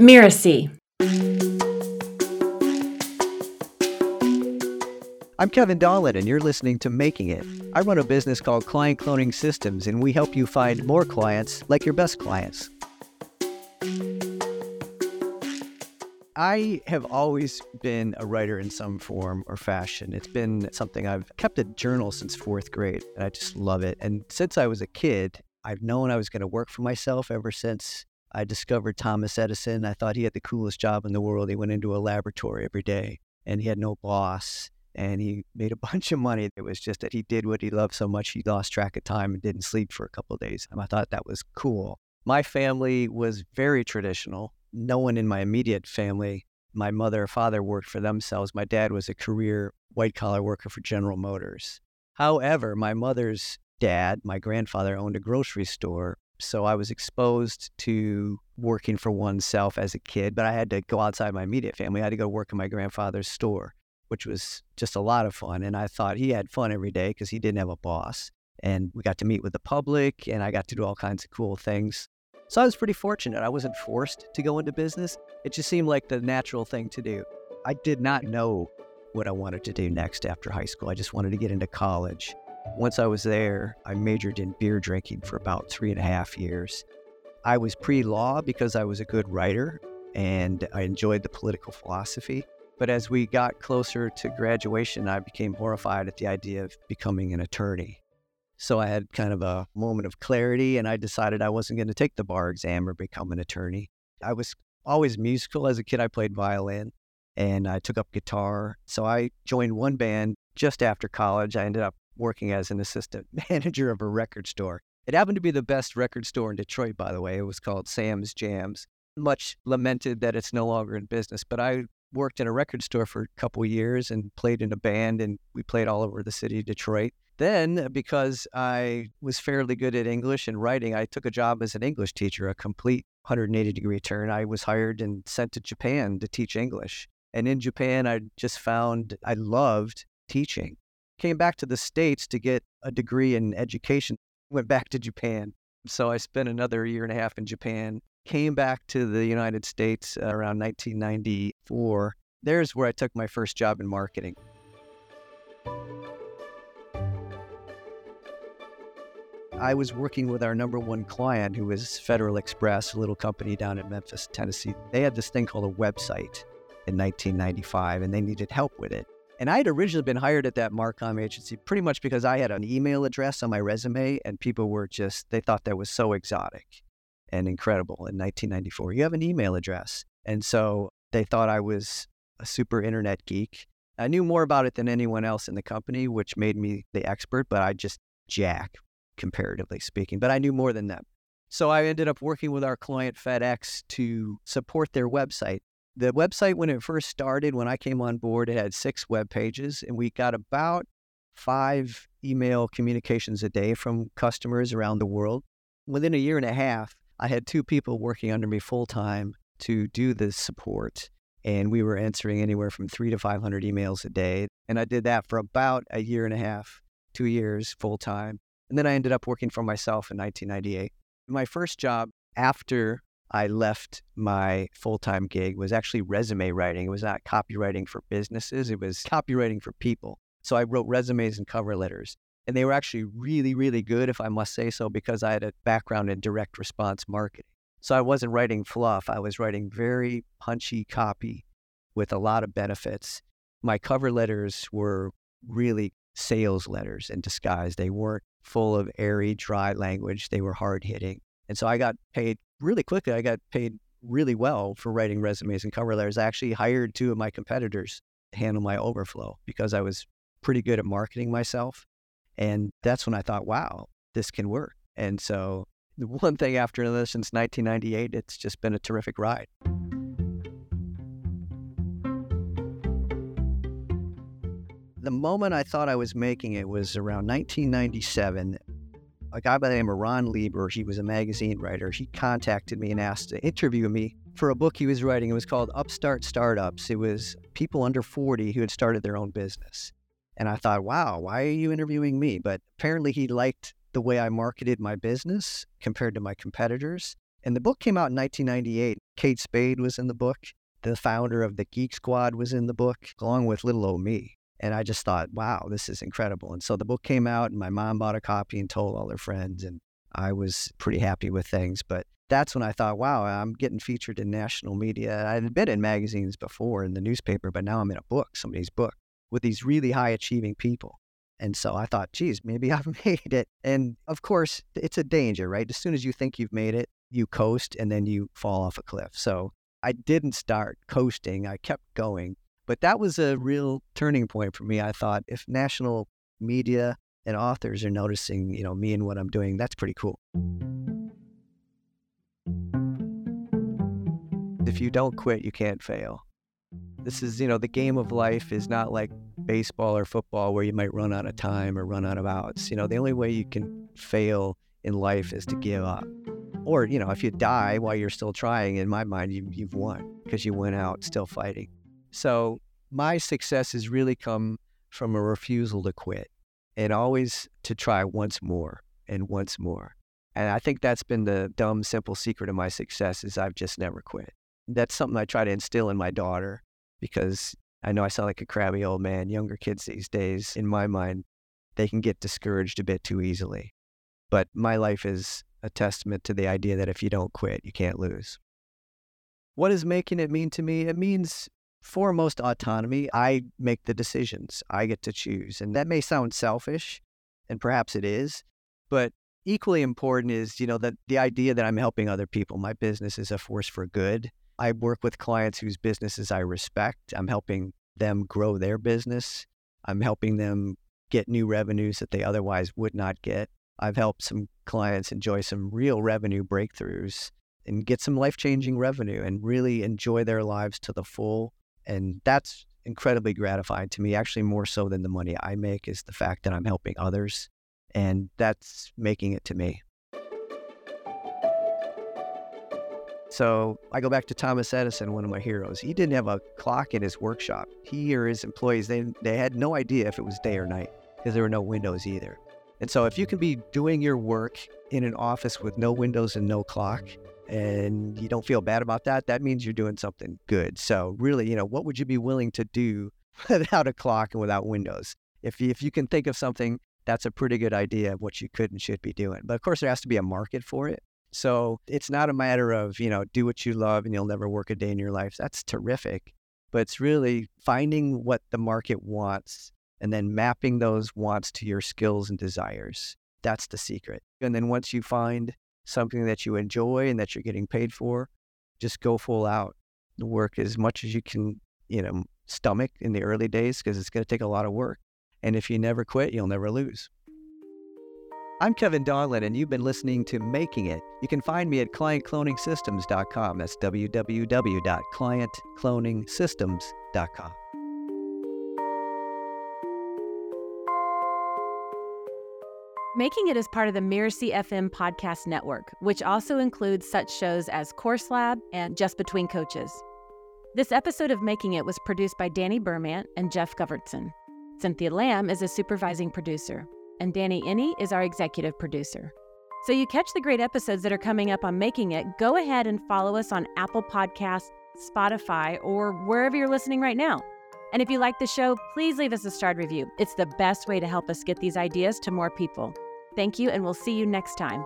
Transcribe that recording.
Mirasee. I'm Kevin Donlin, and you're listening to Making It. I run a business called Client Cloning Systems, and we help you find more clients like your best clients. I have always been a writer in some form or fashion. It's been something I've kept a journal since fourth grade, and I just love it. And since I was a kid, I've known I was going to work for myself ever since I discovered Thomas Edison. I thought he had the coolest job in the world. He went into a laboratory every day, and he had no boss and he made a bunch of money. It was just that he did what he loved so much he lost track of time and didn't sleep for a couple of days. And I thought that was cool. My family was very traditional. No one in my immediate family, my mother or father worked for themselves. My dad was a career white collar worker for General Motors. However, my mother's dad, my grandfather, owned a grocery store. So I was exposed to working for oneself as a kid, but I had to go outside my immediate family. I had to go work in my grandfather's store which was just a lot of fun. And I thought he had fun every day because he didn't have a boss. And we got to meet with the public, and I got to do all kinds of cool things. So I was pretty fortunate. I wasn't forced to go into business, it just seemed like the natural thing to do. I did not know what I wanted to do next after high school. I just wanted to get into college. Once I was there, I majored in beer drinking for about three and a half years. I was pre law because I was a good writer and I enjoyed the political philosophy. But as we got closer to graduation, I became horrified at the idea of becoming an attorney. So I had kind of a moment of clarity and I decided I wasn't going to take the bar exam or become an attorney. I was always musical. As a kid, I played violin and I took up guitar. So I joined one band just after college. I ended up working as an assistant manager of a record store. It happened to be the best record store in Detroit, by the way. It was called Sam's Jams. Much lamented that it's no longer in business, but I worked in a record store for a couple years and played in a band, and we played all over the city of Detroit. Then, uh, because I was fairly good at English and writing, I took a job as an English teacher, a complete 180 degree turn. I was hired and sent to Japan to teach English. And in Japan, I just found I loved teaching. Came back to the States to get a degree in education, went back to Japan. So I spent another year and a half in Japan came back to the United States uh, around 1994. There's where I took my first job in marketing. I was working with our number one client, who was Federal Express, a little company down in Memphis, Tennessee. They had this thing called a website in 1995, and they needed help with it. And I had originally been hired at that Marcom agency pretty much because I had an email address on my resume, and people were just, they thought that was so exotic and incredible in 1994. You have an email address. And so they thought I was a super internet geek. I knew more about it than anyone else in the company, which made me the expert, but I just jack, comparatively speaking. But I knew more than them. So I ended up working with our client FedEx to support their website. The website, when it first started, when I came on board, it had six web pages, and we got about five email communications a day from customers around the world. Within a year and a half, I had two people working under me full time to do this support. And we were answering anywhere from three to 500 emails a day. And I did that for about a year and a half, two years full time. And then I ended up working for myself in 1998. My first job after I left my full time gig was actually resume writing. It was not copywriting for businesses, it was copywriting for people. So I wrote resumes and cover letters. And they were actually really, really good, if I must say so, because I had a background in direct response marketing. So I wasn't writing fluff, I was writing very punchy copy with a lot of benefits. My cover letters were really sales letters in disguise. They weren't full of airy, dry language, they were hard hitting. And so I got paid really quickly. I got paid really well for writing resumes and cover letters. I actually hired two of my competitors to handle my overflow because I was pretty good at marketing myself. And that's when I thought, wow, this can work. And so, the one thing after another since 1998, it's just been a terrific ride. The moment I thought I was making it was around 1997. A guy by the name of Ron Lieber, he was a magazine writer. He contacted me and asked to interview me for a book he was writing. It was called Upstart Startups. It was people under 40 who had started their own business. And I thought, wow, why are you interviewing me? But apparently he liked the way I marketed my business compared to my competitors. And the book came out in 1998. Kate Spade was in the book. The founder of the Geek Squad was in the book, along with little old me. And I just thought, wow, this is incredible. And so the book came out, and my mom bought a copy and told all her friends. And I was pretty happy with things. But that's when I thought, wow, I'm getting featured in national media. I had been in magazines before in the newspaper, but now I'm in a book, somebody's book, with these really high achieving people. And so I thought, geez, maybe I've made it. And of course, it's a danger, right? As soon as you think you've made it, you coast and then you fall off a cliff. So I didn't start coasting, I kept going. But that was a real turning point for me. I thought if national media and authors are noticing, you know, me and what I'm doing, that's pretty cool. If you don't quit, you can't fail. This is, you know, the game of life is not like baseball or football where you might run out of time or run out of outs. You know, the only way you can fail in life is to give up. Or, you know, if you die while you're still trying, in my mind, you, you've won because you went out still fighting. So my success has really come from a refusal to quit and always to try once more and once more. And I think that's been the dumb, simple secret of my success is I've just never quit. That's something I try to instill in my daughter because I know I sound like a crabby old man. Younger kids these days, in my mind, they can get discouraged a bit too easily. But my life is a testament to the idea that if you don't quit, you can't lose. What does making it mean to me? It means foremost autonomy. I make the decisions, I get to choose. And that may sound selfish, and perhaps it is, but equally important is, you know, that the idea that I'm helping other people. My business is a force for good. I work with clients whose businesses I respect. I'm helping them grow their business. I'm helping them get new revenues that they otherwise would not get. I've helped some clients enjoy some real revenue breakthroughs and get some life changing revenue and really enjoy their lives to the full. And that's incredibly gratifying to me, actually, more so than the money I make, is the fact that I'm helping others. And that's making it to me. So I go back to Thomas Edison, one of my heroes. He didn't have a clock in his workshop. He or his employees, they, they had no idea if it was day or night because there were no windows either. And so if you can be doing your work in an office with no windows and no clock, and you don't feel bad about that, that means you're doing something good. So really, you know, what would you be willing to do without a clock and without windows? If you, if you can think of something, that's a pretty good idea of what you could and should be doing. But of course, there has to be a market for it. So it's not a matter of, you know, do what you love and you'll never work a day in your life. That's terrific. But it's really finding what the market wants and then mapping those wants to your skills and desires. That's the secret. And then once you find something that you enjoy and that you're getting paid for, just go full out. Work as much as you can, you know, stomach in the early days because it's going to take a lot of work. And if you never quit, you'll never lose. I'm Kevin Donlin, and you've been listening to Making It. You can find me at clientcloningsystems.com. That's www.clientcloningsystems.com. Making It is part of the Mirasee FM podcast network, which also includes such shows as Course Lab and Just Between Coaches. This episode of Making It was produced by Danny Bermant and Geoff Govertsen. Cynthia Lamb is a supervising producer and Danny Iny is our executive producer. So you catch the great episodes that are coming up on Making It, go ahead and follow us on Apple Podcasts, Spotify, or wherever you're listening right now. And if you like the show, please leave us a starred review. It's the best way to help us get these ideas to more people. Thank you, and we'll see you next time.